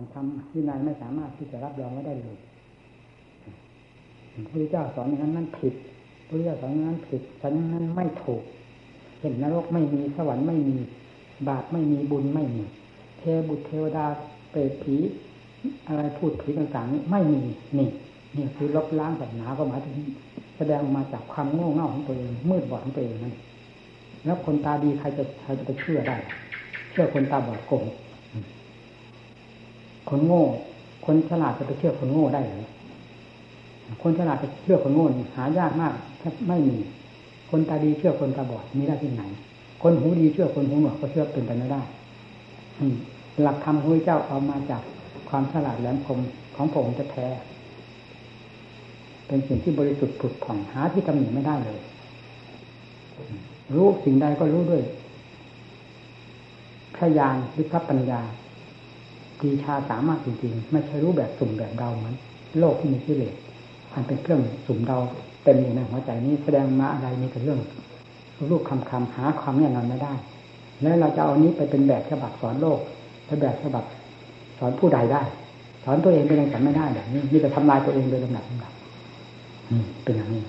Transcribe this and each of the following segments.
ของธรรมวินัยไม่สามารถที่จะรับรองไว้ได้เลยพระพุทธเจ้าสอนอย่างนั้นนั่นผิดพระพุทธเจ้าสอนอย่างนั้นผิดสอนนั้นไม่ถูก เห็นนรกไม่มีสวรรค์ไม่มี บาปไม่มีบุญไม่มี เทบุตรเทวดาเปรตผี อะไรพูดผีต่างๆนี่ไม่มีนี่นี่คือลบล้างศาสนาก็หมายถึงแสดงมาจากความโง่เง่าของตัวเองมืดบอดของตัวเองนั่นแล้วคนตาดีใครจะใครจะไปเชื่อได้ เชื่อคนตาบอดโกง คนโง่ คนฉลาดจะไปเชื่อคนโง่ได้หรือคนฉลาดจะเชื่อคนโง่หายากมากแทบไม่มี คนตาดีเชื่อคนตาบอดมีได้ที่ไหน คนหูดีเชื่อคนหูหนวกก็เชื่อเป็นไปไม่ได้หลักธรรมพระเจ้าเอามาจากความฉลาดแหลมคมของพระองค์จะแท้เป็นสิ่งที่บริสุทธิ์ผุดผ่องหาที่ตำหนิไม่ได้เลย รู้สิ่งใดก็รู้ด้วยพระญาณหรือพระปัญญา ปีชาสามารถจริงๆ ไม่ใช่รู้แบบสุ่มแบบเดาเหมือนโลกที่มีกิเลสอันเป็นเครื่องสุ่มเดาเต็มอยู่ในหัวใจนี้แสดงมาอะไรมีแต่เรื่องรูปคำคำหาความแน่นอนไม่ได้ แล้วเราจะเอานี้ไปเป็นแบบฉบับสอนโลกเป็นแบบฉบับสอนผู้ใดได้ สอนตัวเองก็ยังสอนไม่ได้แบบนี้มีแต่ทำลายตัวเองโดยลำดับลำดับเป็นอย่างนี้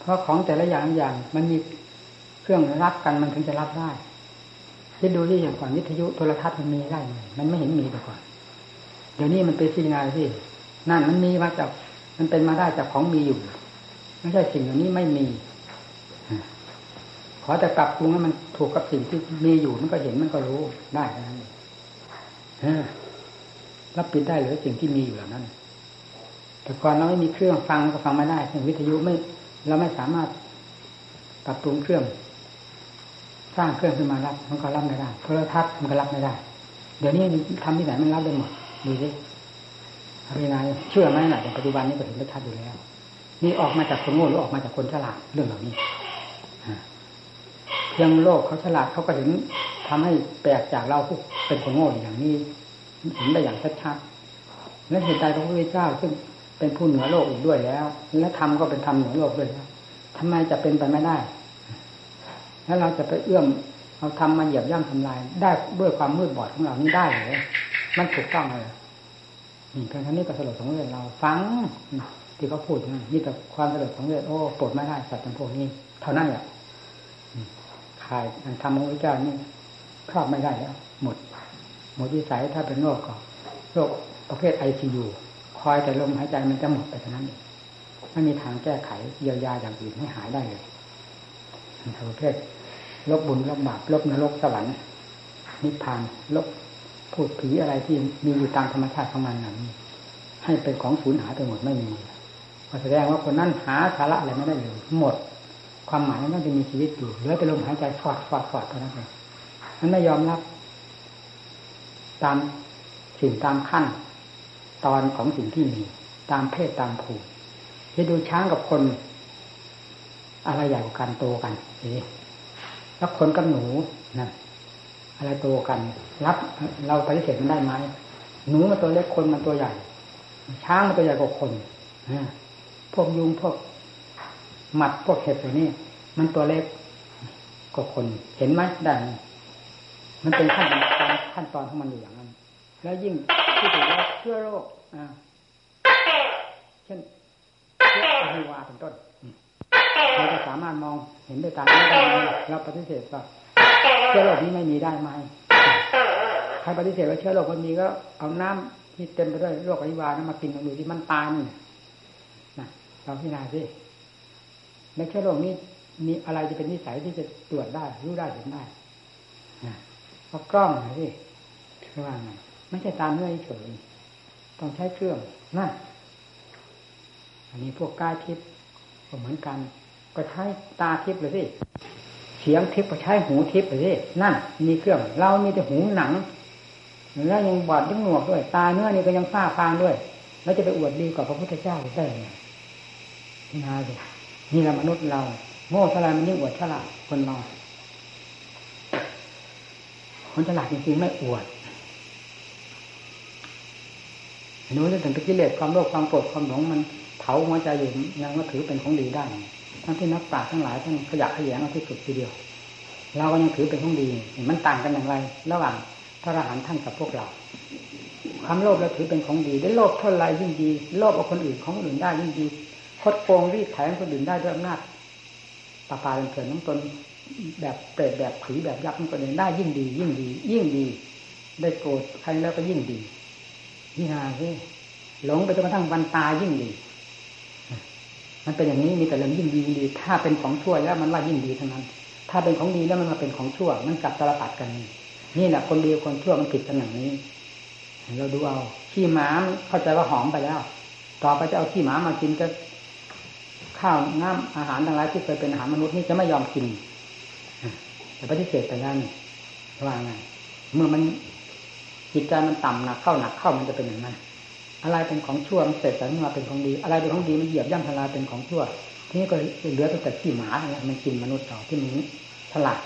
เพราะของแต่ละอย่างอย่างมันมีเครื่องรับกันมันถึงจะรับได้ คิดดูที่อย่างก่อนวิทยุโทรทัศน์มันมีได้มันไม่เห็นมีแต่ก่อน เดี๋ยวนี้มันเป็นสิ่งอะไรที่นั่นมันมีมาจากมันเป็นมาได้จากของมีอยู่ ไม่ใช่สิ่งเหล่านี้ไม่มีขอแต่กลับปรุงให้มันถูกกับสิ่งที่มีอยู่มันก็เห็นมันก็รู้ได้นั้นรับปิดได้หรือสิ่งที่มีอยู่เหล่านั้น แต่ก่อนเราไม่มีเครื่องฟังก็ฟังไม่ได้เช่นวิทยุไม่ เราไม่สามารถปรับปรุงเครื่อง สร้างเครื่องขึ้นมารับ มันก็รับไม่ได้โทรทัศน์มันก็รับไม่ได้ เดี๋ยวนี้ทำที่ไหนมันรับได้หมดดูสิอภินายเชื่อไหมหน่อยปัจจุบันนี้ก็เห็นชัดอยู่แล้ว นี่ออกมาจากคนโง่หรือออกมาจากคนฉลาดเรื่องเหล่านี้เพียงโลกเขาฉลาดเขาก็เห็นทำให้แปลกจากเราผู้เป็นคนโง่อย่างนี้เห็นได้อย่างชัดๆและเหตุใดพระพุทธเจ้าซึ่งเป็นผู้เหนือโลกอีกด้วยแล้ว และธรรมก็เป็นธรรมเหนือโลกด้วยแล้วทำไมจะเป็นไปไม่ได้ แล้วเราจะไปเอื้อมเอาทำมาเหยียบย่ำทำลาย ได้ด้วยความมืดบอดของเรานี้ได้หรือมันถูกต้องเลยนี่เพียงเท่านี้ก็สลดสงเวชเราฟังที่เขาพูดนะนี่แต่ความสลดสงเวชโอ้ปวดไม่ได้สัตว์จำพวกนี้ เท่านั้นแหละขายทำของพระเจ้านี่ครอบไม่ได้แล้ว หมด หมดวิสัยถ้าเป็นโรคก็โรคประเภทไอซียูคอยแต่ลมหายใจมันจะหมดไปเท่านั้นเองไม่มีทางแก้ไขเยียวยาอย่างอื่นให้หายได้เลย ประเภทลบบุญลบบาปลบนรกสวรรค์นิพพานลบพูดผีอะไรที่มีอยู่ตามธรรมชาติของมันนั้นให้เป็นของสูญหายไปหมดไม่มีแสดงว่าคนนั้นหาสาระอะไรไม่ได้เลยหมด ความหมายนั้นจะมีชีวิตอยู่เหลือแต่ลมหายใจฟอดฟอดฟอดเท่านั้นเองมันไม่ยอมรับ ตามสิ่งตามขั้น ตอนของสิ่งที่มี ตามเพศตามภูมิจะดูช้างกับคน อะไรใหญ่กว่ากันโตกันเอ๊แล้วคนกับหนูนั่นอะไรโตกัน รับ เราปฏิเสธมันได้ไหมหนูมันตัวเล็กคนมันตัวใหญ่ ช้างมันตัวใหญ่กว่าคนพวกยุงพวกหมัดพวกเห็บอะไรนี่มันตัวเล็กกว่าคนเห็นไหมได้มันเป็นขั้นตอนขั้นตอนของมันอยู่อย่างนั้น แล้วยิ่งที่ถือว่าเชื้อโรคอ่าเช่นเชื้ออะฮิวาเป็นต้นาจะสามารถมองเห็นด้วยตาได้ไหมเราปฏิเสธว่าเชื้อโรคนี้ไม่มีได้ไหมใครปฏิเสธว่าเชื้อโรคมันมีก็เอาน้ำที่เต็มไปด้วยโรคอะฮิวานะมากินกันดูที่มันตายนี่นะเราพิจารณาสิในเชื้อโรคนี้มีอะไรจะเป็นนิสัยที่จะตรวจได้รู้ได้เห็นได้เพราะกล้องนะสิว่าไงไม่ใช่ตามเนื้อเฉยต้องใช้เครื่องนั่นอันนี้พวกกายทิพย์ก็เหมือนกัน ก็ใช้ตาทิพย์เลยสิเสียงทิพย์ก็ใช้หูทิพย์เลยสินั่น มีเครื่อง เรามีแต่หูหนังแล้วยังบอดยังหนวกด้วย ตาเนื้อนี่ก็ยังฝ้าฟางด้วย แล้วจะไปอวดดีกว่าพระพุทธเจ้าได้ไงนาสินี่เรามนุษย์เรา โง่ฉลาดมันยิ่งอวดฉลาดคนเราคนฉลาดจริงๆไม่อวดนู้นถึงกิเลสความโลภความโกรธความหลงมันเผาหัวใจอยู่ยังก็ถือเป็นของดีได้ ทั้งที่นักปราชญ์ทั้งหลายท่านขยะขยงเอาที่สุดทีเดียว เราก็ยังถือเป็นของดี มันต่างกันอย่างไร ระหว่างพระอรหันต์ท่านกับพวกเรา ความโลภเราถือเป็นของดี ได้โลภเท่าไรยิ่งดี โลภเอาคนอื่นของอื่นได้ยิ่งดี คดโกงรีดแถงคนอื่นได้ด้วยอำนาจปาปาเป็นเกิดน้ำตนแบบเปรตแบบผีแบบยักษ์มันก็เองได้ยิ่งดี ยิ่งดี ยิ่งดี ได้โกรธใครแล้วก็ยิ่งดีนี่ฮะที่หลงไปจนกระทั่งวันตายยิ่งดี มันเป็นอย่างนี้มีแต่เรื่องยิ่งดียิ่งดี ถ้าเป็นของชั่วแล้วมันว่ายิ่งดีทั้งนั้น ถ้าเป็นของดีแล้วมันมาเป็นของชั่ว มันกลับตลปัดกัน นี่แหละคนดีคนชั่วมันผิดกันอย่างนี้ เราดูเอาขี้หมาเข้าใจว่าหอมไปแล้ว ต่อไปจะเอาขี้หมามากินก็ข้าวน้ำอาหารต่างๆที่เคยเป็นอาหารมนุษย์นี่จะไม่ยอมกินแต่ปฏิเสธไปแล้วนี่ว่าไงเมื่อมันจิตใจมันต่ำหนักเข้าหนักเข้ามันจะเป็นอย่างนั้น อะไรเป็นของชั่วมันเสร็จแต่มาเป็นของดี อะไรเป็นของดีมันเหยียบย่ำทลายเป็นของชั่ว ทีนี้ก็เหลือแต่ขี้หมาเนี่ยมันกินมนุษย์ต่อที่มันฉลาด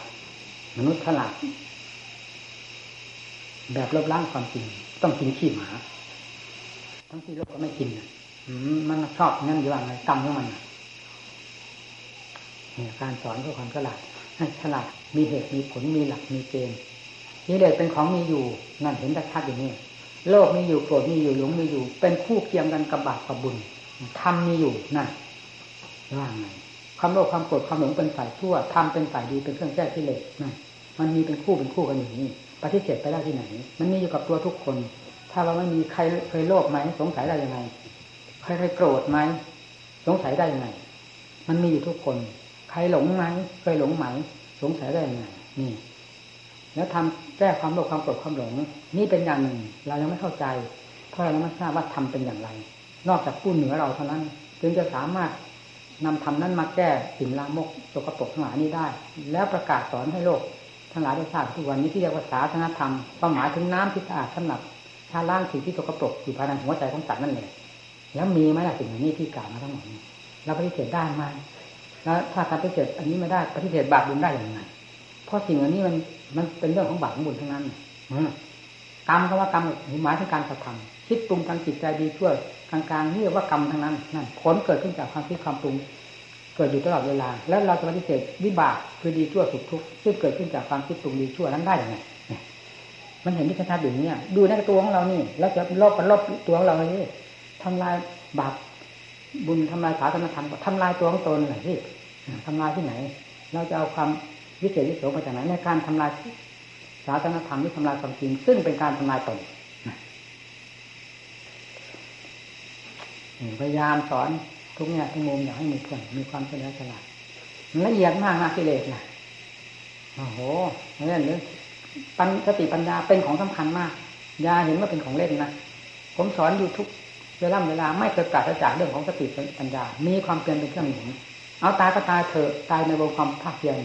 มนุษย์ฉลาดแบบลบล้างความจริง ต้องกินขี้หมา ทั้งที่โลกก็ไม่กินมันชอบงั้นอยู่ว่าไงกรรมของมันเนี่ยการสอนเพื่อความฉลาดให้ฉลาดมีเหตุมีผลมีหลักมีเกณฑ์นี่เลยเป็นของมีอยู่นั่นเห็นชัดอย่างนี้ โลกมีอยู่โกรธมีอยู่หลงมีอยู่ เป็นคู่เคียงกันกับบาปกับบุญทำมีอยู่นั่นว่าไงความโลภความโกรธความหลงเป็นฝ่ายชั่วทำเป็นฝ่ายดีเป็นเครื่องแก้ที่เลสนั่นมันมีเป็นคู่เป็นคู่กันอย่างนี้ปฏิเสธไปได้ที่ไหน มันมีอยู่กับตัวทุกคน ถ้าเราไม่มีใครเคยโลภไหมสงสัยได้ยังไงใครเคยโกรธไหมสงสัยได้ยังไง มันมีอยู่ทุกคน ใครหลงไหมเคยหลงไหม สงสัยได้ยังไงนี่ แล้วทำ แก้ความโลภความโกรธความหลงนี่เป็นอย่างหนึ่ง เรายังไม่เข้าใจ เพราะเราไม่ทราบว่าทำเป็นอย่างไร นอกจากผู้เหนือเราเท่านั้น จึงจะสามารถนำธรรมนั้นมาแก้สิ่งลามกสกปรกทั้งหลายนี้ได้ แล้วประกาศสอนให้โลก ทั้งหลายได้ทราบทุกวันนี้ที่เรียกว่าศาสนธรรมความหมายถึงน้ำที่สะอาดสำหรับชาล้างสิ่งที่สกปรกอยู่ภายในหัวใจของสัตว์นั่นเองแล้วมีไหมล่ะสิ่งนี้ที่กล่าวมาทั้งหมดนี้เราปฏิเสธได้ไหมแล้วถ้าการปฏิเสธอันนี้ไม่ได้ปฏิเสธบาปบุญได้อย่างไรเพราะสิ่งอันนี้มัน มันเป็นเรื่องของบาปของบุญทั้งนั้นกรรมก็ว่ากรรมหมายถึงการกระทำคิดปรุงทางจิตใจดีชั่วกลางๆนี่เรียกว่ากรรมทั้งนั้นนั่นผลเกิดขึ้นจากความคิดความปรุงเกิดอยู่ตลอดเวลา แล้วเราจะปฏิเสธวิบากคือดีชั่วสุขทุกข์ซึ่งเกิดขึ้นจากความคิดปรุงดีชั่วนั้นได้ยังไงมันเห็นที่ชัดๆอย่างนี้ดูในตัวของเรานี่ แล้วจะลบลบตัวของเราเลยทำลายบาปบุญทำลายศาสนธรรมทำลายตัวของตนหน่อยที่ทำลายที่ไหน เราจะเอาความ วิเศษวิโสมาจากไหนในการทำลายศาสนธรรมที่ทำลายความจริง ซึ่งเป็นการทำลายตนพยายามสอนทุกแง่ทุกมุมอยากให้มีเพื่อนมีความเฉลียวฉลาดละเอียดมากนะกิเลสนะโอ้โหนี่เรื่อปัญสติปัญญาเป็นของสำคัญมากยาเห็นว่าเป็นของเล่นนะผมสอนอยู่ทุกเวลาเวลาไม่เคยปราศจากเรื่องของสติปัญญา มีความเพียรเป็นเครื่องหนุนเอาตายก็ตายเถอะตายในวงความภาคเพียร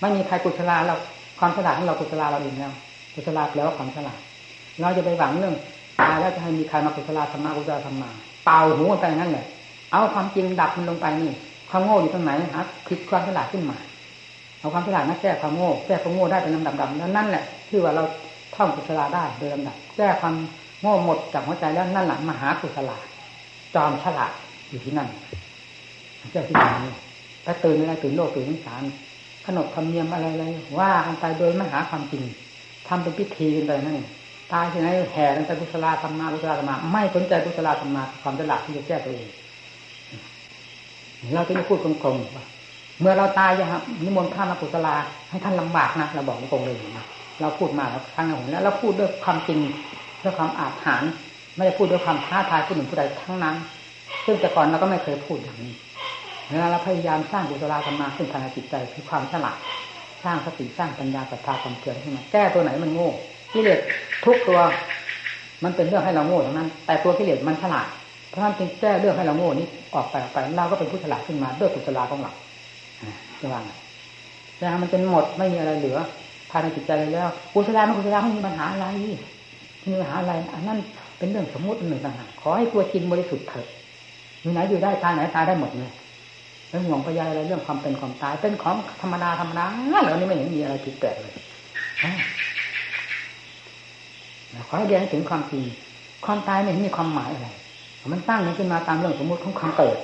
ไม่มีใครกุศลาเราความฉลาดของเรากุศลาเราเองแล้วกุศลาแปลว่าความฉลาด เราจะไปหวังเรื่องตายแล้วจะให้มีใครมากุศลาธรรมะกุศลาธรรมะเป่าหูไปนั่นแหละ เอาความจริงดับมันลงไปนี่ ความโง่อยู่ตรงไหนฮะคลิกความฉลาดขึ้นมาเอาความฉลาดมาแก้ความโง่แก้ความโง่ได้เป็นลำดับดับนั่นแหละที่ว่าเราท่องกุศลาได้โดยลำดับแก้ความโง่หมดจากหัวใจแล้วนั่นแหละมหากุศลาจอมฉลาดอยู่ที่นั่นเจ้าที่ไหนถ้าตื่นอะไรตื่นโลกตื่นสงสาร ขนบธรรมเนียมอะไรอะไรว่ากันไปโดยไม่หาความจริงทำเป็นพิธีกันไปนั่นตายที่ไหนแห่กันไปกุศลาธรรมากุศลาธรรมาไม่สนใจกุศลาธรรมาความฉลาดที่จะแก้ตัวเองเราจะไม่พูดกลมๆว่าเมื่อเราตายจะครับนิมนต์ท่านมากุศลาให้ท่านลำบากนะเราบอกตรงเลยนะเราพูดมาแล้วครั้งหนึ่งแล้วเราพูดด้วยความจริงด้วยความอาถรรพ์ไม่ได้พูดด้วยความท้าทายผู้หนึ่งผู้ใดทั้งนั้น ซึ่งแต่ก่อนเราก็ไม่เคยพูดอย่างนี้ เวลาเราพยายามสร้างกุศลธรรมาขึ้นภายในจิตใจคือความฉลาดสร้างสติสร้างปัญญาศรัทธาความเพียรขึ้นมาแก้ตัวไหนมันโง่กิเลสทุกตัว มันเป็นเรื่องให้เราโง่ทั้งนั้น แต่ตัวกิเลสมันฉลาดเพราะฉะนั้นจึงแก้เรื่องให้เราโง่นี้ออกไปออกไปเราก็เป็นผู้ฉลาดขึ้นมาด้วยกุศลของเราจะว่าไงแต่มันเป็นหมดไม่มีอะไรเหลือภายในจิตใจแล้วกุศลไม่กุศลไม่มีปัญหาอะไรมีปัญหาอะไร อันนั้นเป็นเรื่องสมมติหนึ่งต่างหากขอให้ตัวจริงบริสุทธิ์เถิดอยู่ไหนอยู่ได้ตายไหนตายได้หมดเลย แล้วห่วงพยายอะไรเรื่องความเป็นความตาย เป็นของธรรมดาธรรมดาเหล่านี้ไม่เห็นมีอะไรผิดแปลกเลยขอให้เรียนถึงความจริงความตายไม่มีความหมายอะไรมันตั้งมันขึ้นมาตามเรื่องสมมติของความเกิด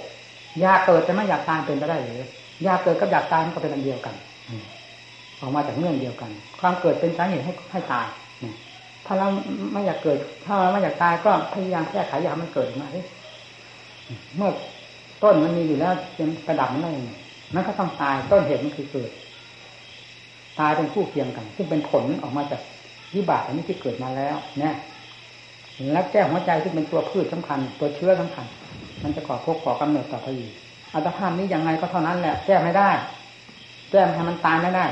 อยากเกิดแต่ไม่อยากตายเป็นไปได้หรืออยากเกิดกับอยากตายมันก็เป็นอันเดียวกันออกมาจากเงื่อนเดียวกัน ความเกิดเป็นสาเหตุให้ให้ตายถ้าเราไม่อยากเกิด ถ้าเราไม่อยากตายก็พยายามแก้ไขอย่ามันเกิดมาเมื่อ ต้นมันมีอยู่แล้วจะกระดับมันได้ยังไงมันก็ต้องตายต้นเหตุมันคือเกิด ตายเป็นคู่เคียงกัน ซึ่งเป็นผลออกมาจากวิบากอันนี้ที่เกิดมาแล้วเนี่ยแล้วแก้หัวใจซึ่งเป็นตัวพืชสำคัญ ตัวเชื้อสำคัญ มันจะก่อพกก่อกำเนิดต่อไปอีกอัตภาพนี้ยังไงก็เท่านั้นแหละ แก้ไม่ได้แก้ให้มันตายไม่ได้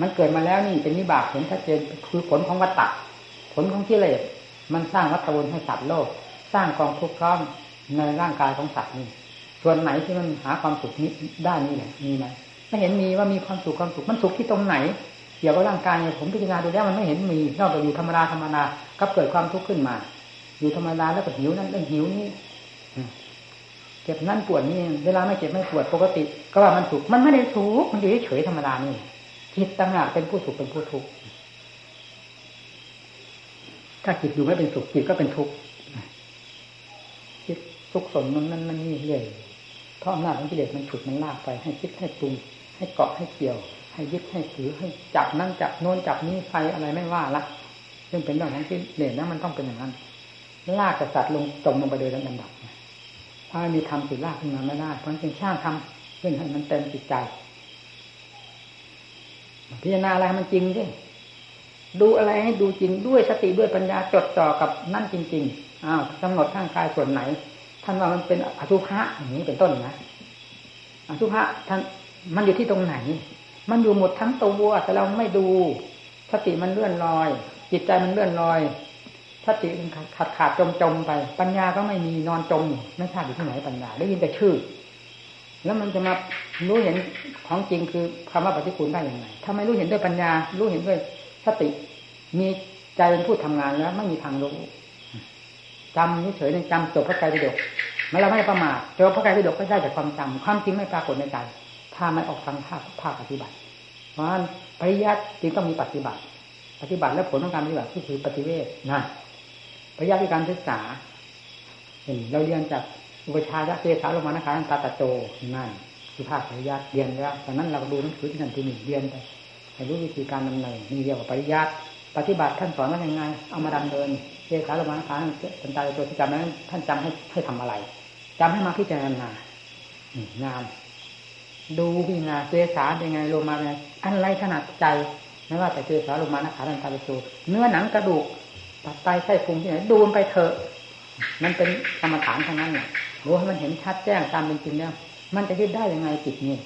มันเกิดมาแล้วนี่เป็นวิบากเห็นชัดเจนคือผลของวัตตะผลของกิเลสมันสร้างวัฏวนให้สัตว์โลก สร้างกองทุกข์ร้อมในร่างกายของสัตว์นี่ ส่วนไหนที่มันหาความสุขนี้ได้นี่แหละมีไหมไม่เห็นมีว่ามีความสุขความสุขมันสุขที่ตรงไหนเกี่ยวกับร่างกายผมพิจารณาดูแล้วมันไม่เห็นมีนอกจากอยู่ธรรมดาธรรมดาก็เกิดความทุกข์ขึ้นมา อยู่ธรรมดาแล้วก็หิวนั่นเรื่องหิวนี่เจ็บนั่นปวดนี่เวลาไม่เจ็บไม่ปวดปกติ ก็ว่ามันสุขมันไม่ได้สุขมันอยู่เฉยธรรมดานี่จิตต่างหากเป็นผู้สุขเป็นผู้ทุกข์ถ้าจิตอยู่ไม่เป็นสุขจิตก็เป็นทุกข์จิตทุกสนมันนั่นนั่นนี่เรื่อย เพราะอำนาจของกิเลสมันฉุดมันลากไป ให้คิดให้ปรุงให้เกาะให้เกี่ยว ให้ยึดให้ถือให้จับนั่นจับโน้นจับนี้ไฟอะไรไม่ว่าละซึ่งเป็นเรื่องของกิเลสนะมันต้องเป็นอย่างนั้น ลากกษัตริย์ลงจมลงไปโดยลำดับถ้ามีทำสิลากขึ้นมาไม่ได้ เพราะจึงช่างทำเพื่อให้มันเต็มจิตใจพิจารณาอะไรมันจริงดิดูอะไรให้ดูจริงด้วยสติด้วยปัญญาจดจ่อกับนั่นจริง ๆ อ้าวกำหนดข้างกายส่วนไหน ท่านว่ามันเป็นอสุภะอย่างนี้เป็นต้นนะอสุภะท่านมันอยู่ที่ตรงไหน มันอยู่หมดทั้งตัวแต่เราไม่ดูสติมันเลื่อนลอย จิตใจมันเลื่อนลอยสติมันขาดขาดจมจมไป ปัญญาก็ไม่มีนอนจมไม่ทราบอยู่ที่ไหนปัญญา ได้ยินแต่ชื่อ แล้วมันจะมารู้เห็นของจริงคือคำว่าปฏิคุณได้อย่างไรถ้าไม่รู้เห็นด้วยปัญญา รู้เห็นด้วยสติ มีใจเป็นผู้ทำงานแล้ว ไม่มีทางรู้ จำเฉยๆจำจบพระไตรปิฎกมันเราไม่ได้ประมาทจบพระไตรปิฎกก็ได้จากความจำความจริงไม่ปรากฏในใจถ้าไม่ออกทางภาคภาคปฏิบัติ เพราะฉะนั้นปริยัติจึงต้องมีปฏิบัติ ปฏิบัติและผลของการปฏิบัติที่คือปฏิเวทนะปริยัติคือการศึกษาเห็นเราเรียนจากอุปชายะเกสาลมานะคาตาตะโจนั่นคือภาคปริยัติเรียนแล้วตอนนั้นเราดูหนังสือที่นั่นที่นี่เรียนไปให้รู้วิธีการดำเนินมีเรียกว่าปริยัติปฏิบัติท่านสอนว่ายังไงเอามาดำเนิน เจสาลมานะคะเป็นตาตัวที่จำนั้นท่านจำให้ให้ทำอะไรจำให้มาพิจารณางานดูพิจารณาเจสาเป็นไงโลมาเป็นไงอะไรขนาดใจไม่ว่าแต่เจสาลมานะคะท่านตาตัวเนื้อหนังกระดูกตับไตไส้พุงที่ไหนดูไปเถอะ มันเป็นกรรมฐานทั้งนั้นเนี่ยรู้ให้มันเห็นชัดแจ้งตามเป็นจริงแล้วมันจะยึดได้ยังไงจิตนี่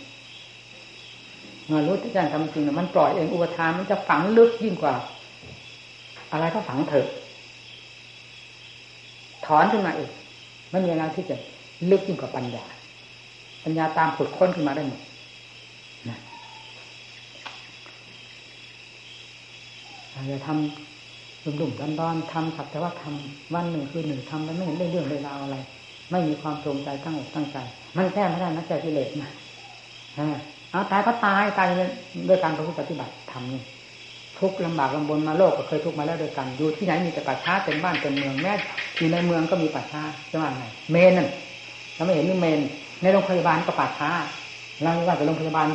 เมื่อรู้แจ้งตามเป็นจริงมันปล่อยเองอุปทานมันจะฝังลึกยิ่งกว่า อะไรก็ฝังเถอะ ถอนขึ้นมาเองไม่มีอะไรที่จะลึกยิ่งกว่าปัญญา ปัญญาตามขุดค้นขึ้นมาได้หมดนะจะทำดุ่มๆดอนๆทำสักแต่ว่าทำวันหนึ่งคือหนึ่งทำแล้วไม่เห็นได้เรื่องได้ราวอะไร ไม่มีความตรงใจตั้งอกตั้งใจ มันแก้ไม่ได้นะแก้กิเลสนะเอาตายก็ตายตายด้วยการประพฤติปฏิบัติทำนี่ทุกลำบากลำบนมาโลกก็เคยทุกมาแล้วด้วยกันอยู่ที่ไหนมีแต่ป่าช้าเป็นบ้านเป็นเมืองแม้ อยู่ในเมืองก็มีป่าช้าจะว่าไงเมนนั่นเราไม่เห็นนี่เมน ในโรงพยาบาลก็ป่าช้าเราว่าแต่โรงพยาบาล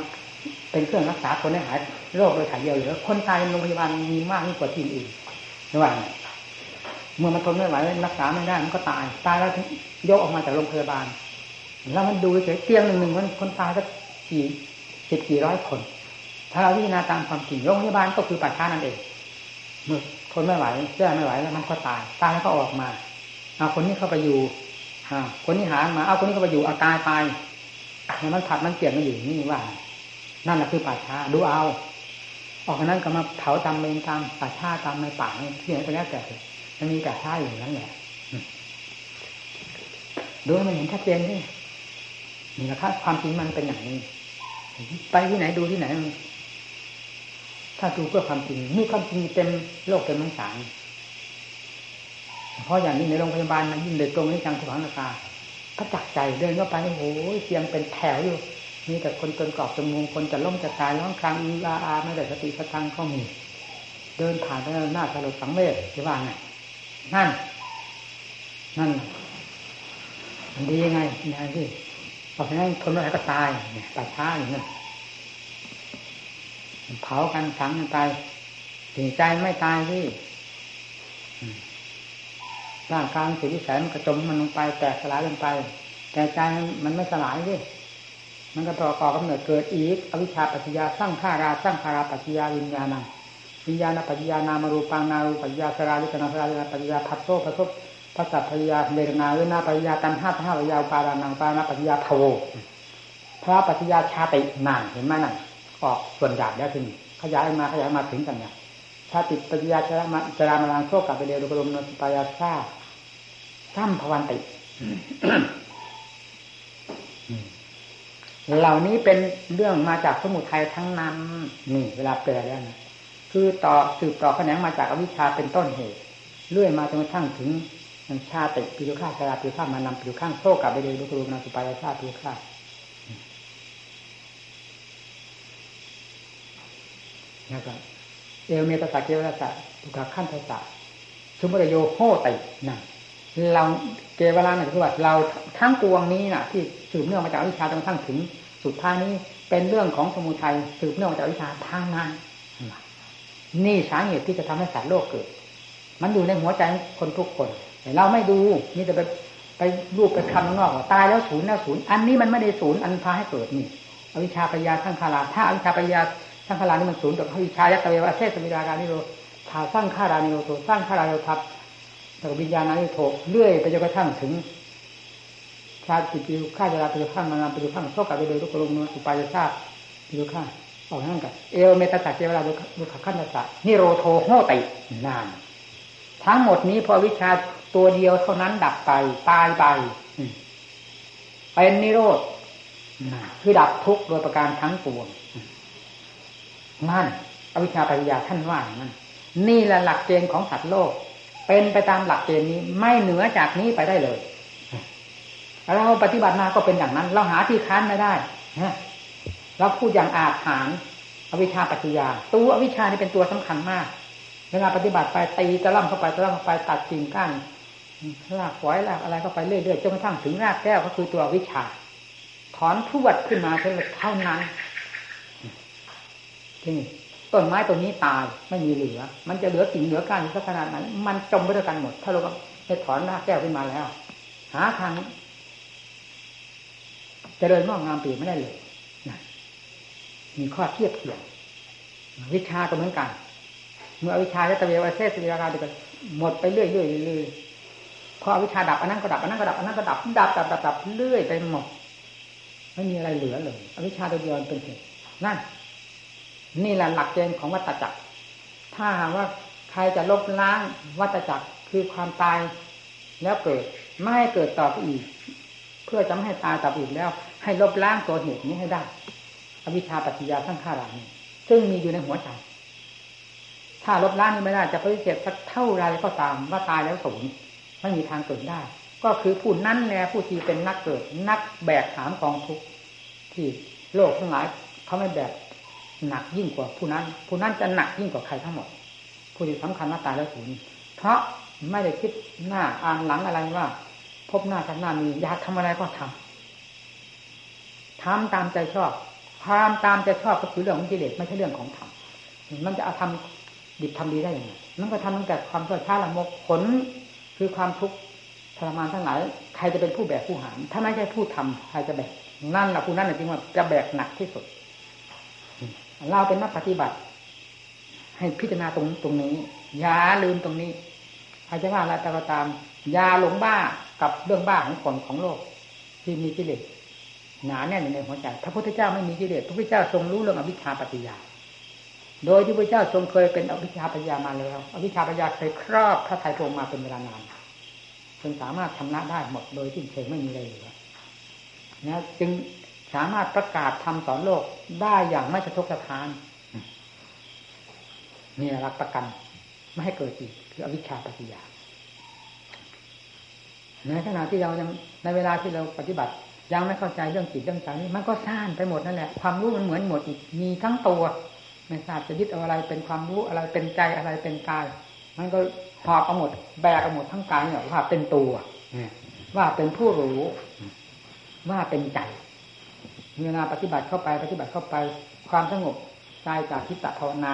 เป็นเครื่องรักษาคนให้หายโรคโดยถ่ายเดียวหรือคนตายในโรงพยาบาลมีมากยิ่งกว่าที่อื่นจะว่าไงเมื่อมันทนไม่ไหวรักษาไม่ได้มันก็ตาย ตายแล้วยกออกมาจากโรงพยาบาล แล้วมันดูเฉยเตียงหนึ่งหนึ่งมันคนตายสักกี่สิบกี่ร้อยคน ถ้าเราพิจารณาตามความจริงโรงพยาบาลก็คือป่าช้านั่นเองเมื่อทนไม่ไหวแก้ไม่ไหวแล้วมันก็ตาย ตายแล้วก็ออกมา เอาคนนี้เข้าไปอยู่อ่าคนนี้หามาเอาคนนี้เข้าไปอยู่อาการตายแล้วมันผัดมันเปลี่ยนมาอยู่นี่ว่า นั่นแหละคือป่าช้าดูเอาออกนั้นก็มาเผาตามเมนตามป่าช้าตามในป่าที่ไหนก็แล้วแต่มันมีป่าช้าอยู่นั้นแหละดูมันเห็นชัดเจนที่นี่นะครับความจริงมันเป็นอย่างนี้ไปที่ไหนดูที่ไหน ถ้าดูเพื่อความจริงมีความจริงเต็มโลกเต็มมังสาร เพราะอย่างนี้ในโรงพยาบาลมันยิ่งเด็ดตรงนี้จังสุขังนาคาก็จักใจเดินเข้าไปโอ้โหเสียงเป็นแถวอยู่ มีแต่คนจนกรอบจมูกคนจะล้มจะตายร้องครางลาอาไม่ได้สติสตังก็มี เดินผ่านไปหน้าสลดสังเวชจะว่าไงนั่น นั่นมันดียังไงนะที่พอฉะนั้นทนไม่ไหวก็ตายเนี่ยตายช้าอย่างนั้นเผากันสังกันไปถึงใจไม่ตายที่ ร่างกายสุดวิสัยมันกระจมมันลงไปแตกสลายลงไป แต่ใจมันไม่สลายที่มันก็ต่อก่อกำเนิดเกิดอีกอวิชชาปัจจยาสร้างขาราสร้างขาราปัจจยาวิญญาณังวิญญาณปัจจยานามารูปังนารูปัจจยาสราลิกนาสราลิกนาปัจจยาพัทโซพัทโซพระสัพพยาเดรนาเวนาปัจจยาตันห้าห้าปัจจยาปารานังปานาปัจจยาพโวพระปัจจยาชาตินานเห็นไหมนั่นออกส่วนหยาบแล้วทีนี้ขยายมาขยายมาถึงกันเนี่ย ชาติปัจจยาชรามาจรามาลังโชคกับไปเดียวดุกรมนสปายาซาซ้ำพวันติเหล่านี้เป็นเรื่องมาจากสมุทัยทั้งนั้นนี่เวลาแปลแล้วนะคือต่อสืบต่อแขนงมาจากอวิชชาเป็นต้นเหตุเรื่อยมาจนกระทั่งถึงมันชาติปิโยฆาชาราปิโยฆามานำปิโยข้างโซกับไปเลยลูกรูนาสุปายาชาปิโยฆานะครับ เอวเมตตาเกวราสะตุกขั้นทัสสะชุมรโยโหตินะเราเกวราเนี่ยคือว่าเราทั้งปวงนี้น่ะที่สืบเนื่องมาจากวิชาจนกระทั่งถึงสุดท้ายนี้เป็นเรื่องของสมุทัยสืบเนื่องมาจากวิชาทางนั้นนี่สาเหตุที่จะทำให้สัตว์โลกเกิด มันอยู่ในหัวใจคนทุกคนแต่เราไม่ดูนี่จะไปไปรูปไปคำนอกตายแล้วศูนย์แล้วศูนย์อันนี้มันไม่ได้ศูนย์อันพาให้เกิดนี่อวิชชาปัญญาทั้งคาราถ้าอวิชชาปัญ ญาทั้งคารานี่มันศูนย์กับอวิชายัตเววะเทศวิราการนิโรธาสร้างคารานิโรโทสร้างคาราโยทับแต่วิญญาณนิโทเรื่อยไปจนกระทั่งถึงชาติปิวข้าจะลาปิวข้างมานามปิวข้างโชคกับไปโดยทุกลงนสุปายาชาปิวข้าออกนั่นกับเอวเมตตาเจเวลาดูขขั้นตะนิโรโทโหตินาน ทั้งหมดนี้พอวิชาตัวเดียวเท่านั้นดับไปตายไปเป็นนิโรธคือดับทุกข์โดยประการทั้งปวง นั่นอวิชชาปัญญาท่านว่านั่นนี่แหละหลักเกณฑ์ของสัตว์โลก เป็นไปตามหลักเกณฑ์นี้ไม่เหนือจากนี้ไปได้เลยเราปฏิบัติมาก็เป็นอย่างนั้น เราหาที่ค้านไม่ได้เราพูดอย่างอาถรรพ์อวิชชาปัจจยา ตัวอวิชชานี่เป็นตัวสำคัญมาก เวลาปฏิบัติไปตีตะล่ำเข้าไปตะล่ำเข้าไปตัดกิ่งก้านรากฝอยรากอะไรเข้าไปเรื่อยๆจนกระทั่งถึงรากแก้วก็คือตัววิชา ถอนทวดขึ้นมาเท่านั้น ที่ต้นไม้ตัวนี้ตายไม่มีเหลือ มันจะเหลือกิ่งเหลือก้านสักขนาดไหนมันจมไปด้วยกันหมด ถ้าเราได้ถอนรากแก้วขึ้นมาแล้ว หาทางจะเดินงอกงามปีไม่ได้เลยมีข้อเทียบเทียงวิชาก็เหมือนกัน เมื่อวิชาจะตะเววเทศวิราคาเดียวกันหมดไปเรื่อยๆเรื่อยพอวิชาดับอันนั้นก็ดับอันนั้นก็ดับอันนั้นก็ดับดับดับดับดับเรื่อยไปหมดไม่มีอะไรเหลือเลยอวิชาตัวเดียวเป็นเหตุนั่น นี่แหละหลักเกณฑ์ของวัตจักร ถ้าหากว่าใครจะลบล้างวัตจักรคือความตายแล้วเกิดไม่ให้เกิดต่อไปอีก เพื่อจะไม่ให้ตายต่ออีกแล้ว ให้ลบล้างตัวเหตุนี้ให้ได้ อวิชชาปัจจยาทั้งข้ารานี้ซึ่งมีอยู่ในหัวใจ ถ้าลบล้างนี้ไม่ได้จะปฏิเสธสักเท่าไรก็ตามว่าตายแล้วสูญไม่มีทางเกิดได้ ก็คือผู้นั้นแน่ผู้ที่เป็นนักเกิด นักแบกหามกองทุกข์ที่โลกทั้งหลายเขาไม่แบก หนักยิ่งกว่าผู้นั้น ผู้นั้นจะหนักยิ่งกว่าใครทั้งหมดผู้ที่สำคัญว่าตายแล้วสูญเพราะไม่ได้คิดหน้าอ่านหลังอะไรว่า พบหน้ากันหน้ามีอยากทำอะไรก็ทำทำตามใจชอบความตามใจชอบก็คือเรื่องของกิเลสไม่ใช่เรื่องของธรรมมันจะเอาทำดิบทำดีได้ยังไงมันก็ทำตั้งแต่ความชั่วช้าละมกผลคือความทุกข์ทรมานทั้งหลายใครจะเป็นผู้แบกผู้หามถ้าไม่ใช่ผู้ทำใครจะแบกนั่นแหละผู้นั้นจริงว่าจะแบกหนักที่สุด เราเป็นนักปฏิบัติ ให้พิจารณาตรงตรงนี้อย่าลืมตรงนี้ใครจะว่าอะไรก็ตามอย่าหลงบ้ากับเรื่องบ้าของคนของโลก ที่มีกิเลสหนาแน่นในหัวใจพระพุทธเจ้าไม่มีกิเลสพระพุทธเจ้าทรงรู้เรื่องอวิชชาปัจจยาโดยที่พระเจ้าทรงเคยเป็นอวิชชาปัจจยามาแล้วอวิชชาปัจจยาเคยครอบพระไตรพงมาเป็นเวลานานจึงสามารถชำระได้หมดโดยที่เฉยไม่มีอะไรเหลือนะจึง สามารถประกาศทำสอนโลกได้อย่างไม่สะทกสะท้านนี่หลักประกัน ไม่ให้เกิดอีกคืออวิชชาปัจจยาในขณะที่เรายังในเวลาที่เราปฏิบัติ ยังไม่เข้าใจเรื่องจิตเรื่องใจนี่มันก็ซ่านไปหมดนั่นแหละความรู้มันเหมือนหมดอีกมีทั้งตัวไม่ทราบจะยึดเอาอะไรเป็นความรู้อะไรเป็นใจอะไรเป็นกายมันก็หอบเอาหมด แบกเอาหมดทั้งกายเนี่ยว่าเป็นตัวว่าเป็นผู้รู้ ว่าเป็นใจ เวลาปฏิบัติเข้าไปปฏิบัติเข้าไป ความสงบกายจากทิฏฐภาวนา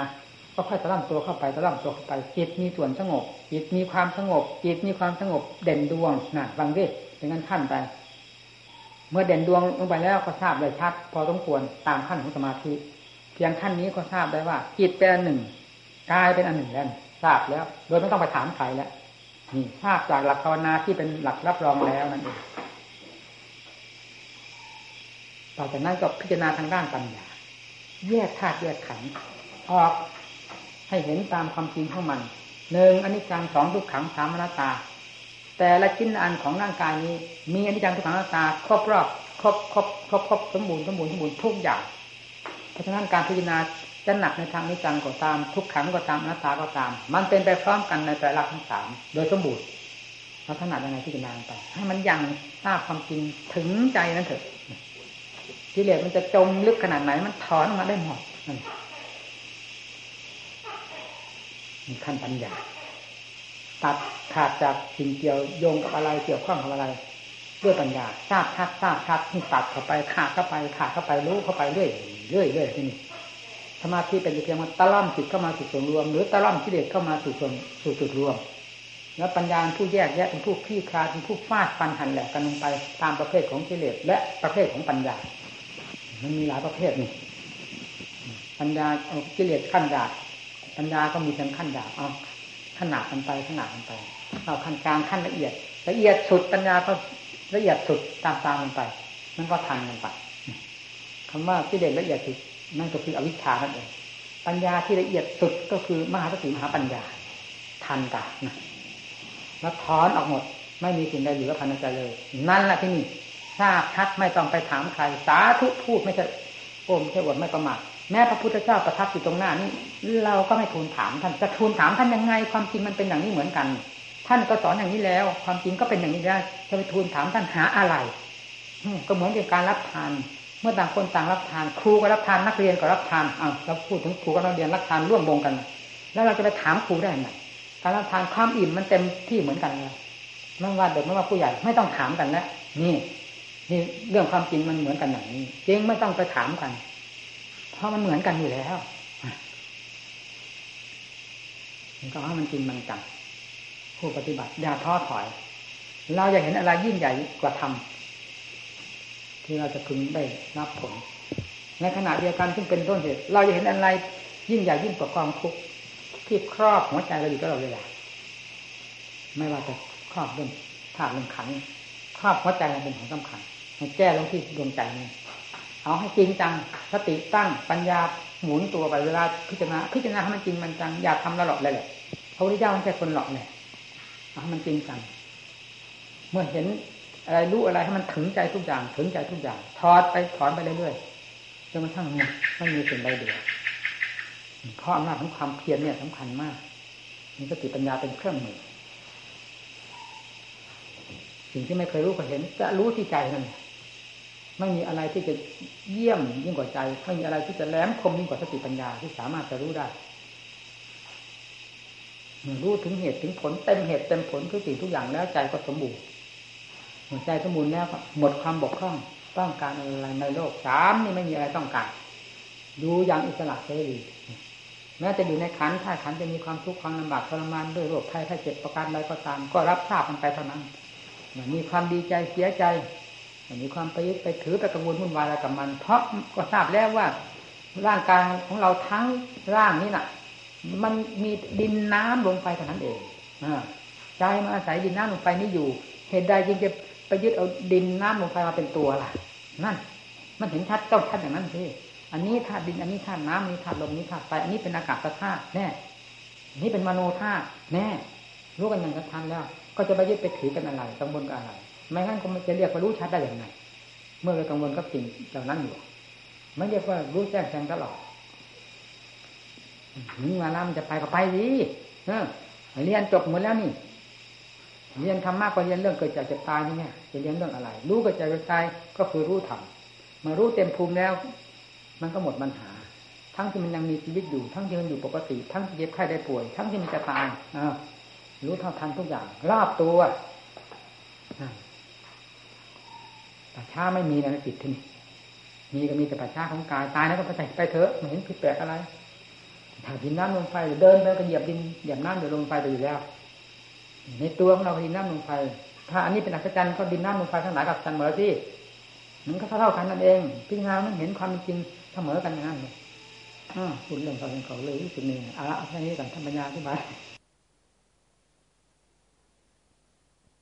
ก็ค่อยตะล่ำตัวเข้าไปตะล่ำตัวเข้าไปจิตมีส่วนสงบจิตมีความสงบจิตมีความสงบเด่นดวงนะฟังดิเป็นงั้นขั้นไป เมื่อเด่นดวงลงไปแล้วก็ทราบเลยชัดพอสมควรตามขั้นของสมาธิเพียงขั้นนี้ก็ทราบได้ว่า จิตเป็นอันหนึ่งกายเป็นอันหนึ่งแล้วทราบแล้ว โดยไม่ต้องไปถามใครแล้วนี่ทราบจากหลักภาวนาที่เป็นหลักรับรองแล้วนั่นเอง ต่อจากนั้นก็พิจารณาทางด้านปัญญา แยกธาตุแยกขันธ์ออกให้เห็นตามความจริงของมันหนึ่งอนิจจังสองทุกขังสามอนัตตา แต่ละชิ้นอันของร่างกายนี้ มีอนิจจังทุกขังอนัตตาครอบรอบครอบครอบครบครบสมบูรณ์สมบูรณ์สมบูรณ์ทุกอย่าง เพราะฉะนั้นการพิจารณาจะหนักในทางอนิจจังก็ตาม ทุกขังก็ตามอนัตตาก็ตาม มันเป็นไปพร้อมกันในแต่ละทั้งสามโดยสมบูรณ์เราถนัดยังไงพิจารณาไปให้มันยังทราบความจริงถึงใจนั้นเถอะ กิเลสมันจะจมลึกขนาดไหน มันถอนออกมาได้หมดมีขั้นปัญญา ตัดขาดจากสิ่งเกี่ยวโยงกับอะไรเกี่ยวข้องกับอะไร ด้วยปัญญาทราบชัดทราบชัดที่ตัดเข้าไปขาดเข้าไปขาดเข้าไปรู้เข้าไปเรื่อยเรื่อยเรื่อยที่นี่สมาธิเป็นเพียงว่าตะล่อมจิตเข้ามาสู่ส่วนรวม หรือตะล่อมกิเลสเข้ามาสู่ส่วนสู่จุดรวม แล้วปัญญาผู้แยกแยะเป็นผู้คลี่คลาเป็นผู้ฟาดฟันหันแหลกกันลงไปตามประเภทของกิเลสและประเภทของปัญญา มันมีหลายประเภทนี่ปัญญาเอากิเลสขั้นหยาบปัญญาก็มีเพียงขั้นหยาบเอาขนาดกันไปขนาดกันไปเอาขั้นกลางขั้นละเอียด ละเอียดสุดปัญญาก็ละเอียดสุดตามตามกันไป มันก็ทันกันไปคำว่ากิเลสละเอียดสุดนั่นก็คืออวิชชานั่นเองปัญญาที่ละเอียดสุดก็คือมหาสติมหาปัญญา ทันกันนะแล้วถอนออกหมด ไม่มีสิ่งใดเหลือภายในใจเลย นั่นแหละที่นี่ ทราบชัดไม่ต้องไปถามใคร สาธุพูดไม่ใช่โอ้ไม่ใช่อดไม่ประมาทแม้พระพุทธเจ้าประทับอยู่ตรงหน้านี้เราก็ไม่ทูลถามท่านจะทูลถามท่านยังไง ความจริงมันเป็นอย่างนี้เหมือนกัน ท่านก็สอนอย่างนี้แล้ว ความจริงก็เป็นอย่างนี้ได้จะไปทูลถามท่านหาอะไรก็เหมือนกับการรับทาน เมื่อต่างคนต่างรับทาน ครูก็รับทานนักเรียนก็รับทานอ้าวเราพูดถึงครูกับนักเรียนรับทานร่วมวงกัน แล้วเราจะไปถามครูได้ไหมการรับทานความอิ่มมันเต็มที่เหมือนกันเลยไม่ว่าเด็กไม่ว่าผู้ใหญ่ไม่ต้องถามกันแล้วนี่ เรื่องความจริงมันเหมือนกันอย่างนี้จริงไม่ต้องไปถามกัน เพราะมันเหมือนกันอยู่แล้วมันก็ว่ามันจริงมันจังผู้ปฏิบัติอย่าท้อถอย เราอยากเห็นอะไรยิ่งใหญ่กว่าธรรมที่เราจะพึงได้รับผล ในขณะเดียวกันซึ่งเป็นต้นเหตุ เราจะเห็นอะไรยิ่งใหญ่ยิ่งกว่าความทุกข์ที่ครอบหัวใจเราอยู่ตลอดเวลาไม่ว่าจะครอบเรื่องธาตุเรื่องขันครอบหัวใจเราเป็นของสำคัญ แก้ลงที่ดวงใจนี้เอาให้จริงจังสติตั้งปัญญาหมุนตัวไปเวลาพิจารณาพิจารณาให้มันจริงมันจังอย่าทำละหลอกเลยแหละพระพุทธเจ้าไม่ใช่คนหลอกเลยเอาให้มันจริงจังเมื่อเห็นอะไรรู้อะไรให้มันถึงใจทุกอย่างถึงใจทุกอย่างถอดไปถอนไปเรื่อยๆจนกระทั่งมันไม่มีสิ่งใดเดียวเพราะอำนาจของความเพียรเนี่ยสำคัญมากมีสติปัญญาเป็นเครื่องมือสิ่งที่ไม่เคยรู้ก็เห็น จะรู้ที่ใจนั่น ไม่มีอะไรที่จะเยี่ยมยิ่งกว่าใจ ไม่มีอะไรที่จะแหลมคมยิ่งกว่าสติปัญญาที่สามารถจะรู้ได้เมื่อรู้ถึงเหตุถึงผลเต็มเหตุเต็มผลทุกสิ่งทุกอย่างแล้วใจก็สมบูรณ์หัวใจสมบูรณ์แล้วหมดความบกพร่องต้องการอะไรในโลกสามนี่ไม่มีอะไรต้องการอยู่อย่างอิสระเสรีแม้จะอยู่ในขันถ้าขันจะมีความทุกข์ความลำบากทรมานด้วยโรคภัยไข้เจ็บประการใดก็ตาม ก็รับทราบมันไปเท่านั้นมีความดีใจเสียใจ มีความไปยึดไปถือไปกังวลวุ่นวายอะไรกับมัน เพราะก็ทราบแล้วว่า ร่างกายของเราทั้งร่างนี้น่ะ มันมีดินน้ำลงไปเท่านั้นเองอใจมาอาศัยดินน้ำลงไปนี่อยู่ เหตุใดจึงจะไปยึดเอาดินน้ำลงไปมาเป็นตัวล่ะ นั่น มันเห็นชัดต้องชัดอย่างนั้นสิอันนี้ธาตุดินอันนี้ธาตุน้ำนี้ธาตุลมนี้ธาตุไฟอันนี้เป็นอากาศธาตุแน่นี่เป็นมโนธาตุแน่รู้กันอย่างชัดแล้ว ก็จะไปยึดไปถือกันอะไรกังวลกับอะไร ไม่งั้นก็จะเรียกว่ารู้ชัดได้อย่างไรเมื่อเรากังวลกับสิ่งเหล่านั้นอยู่ไม่เรียกว่ารู้แจ้งแทงตลอดนี่มาแล้วมันจะไปก็ไปดีเรียนจบหมดแล้วนี่เรียนทำมากกว่าเรียนเรื่องเกิดจากจะตายนี่ไงจะเรียนเรื่องอะไร รู้เกิดจากจะตายก็คือรู้ธรรมมารู้เต็มภูมิแล้ว มันก็หมดปัญหา ทั้งที่มันยังมีชีวิตอยู่ ทั้งที่มันอยู่ปกติ ทั้งที่เจ็บไข้ได้ป่วย ทั้งที่มันจะตายอรู้เท่าทันทุกอย่าง รอบตัว แต่ช้าไม่มีในจิตที่นี่มีก็มีแต่ปัจฉาของกายตายแล้วก็ไปไปเถอะไม่เห็นผิดแปลกอะไรถ้าดินน้ำลมไฟเดินไปก็เหยียบดินเหยียบน้ำเดี๋ยวลมไฟไปอยู่แล้ว ในตัวของเราดินน้ำลมไฟถ้าอันนี้เป็นอัศจรรย์ก็ดินน้ำลมไฟทั้งหลายกับจันเหมือนที่มันก็เท่ากันนั่นเองพิจารณามันเห็นความจริงเสมอกันอย่างนั้นเลยอ่าคุณเรื่องเขาเป็นเขาเลยที่สุดนี่เอาละแค่นี้ก่อนธรรมญาที่บ้าย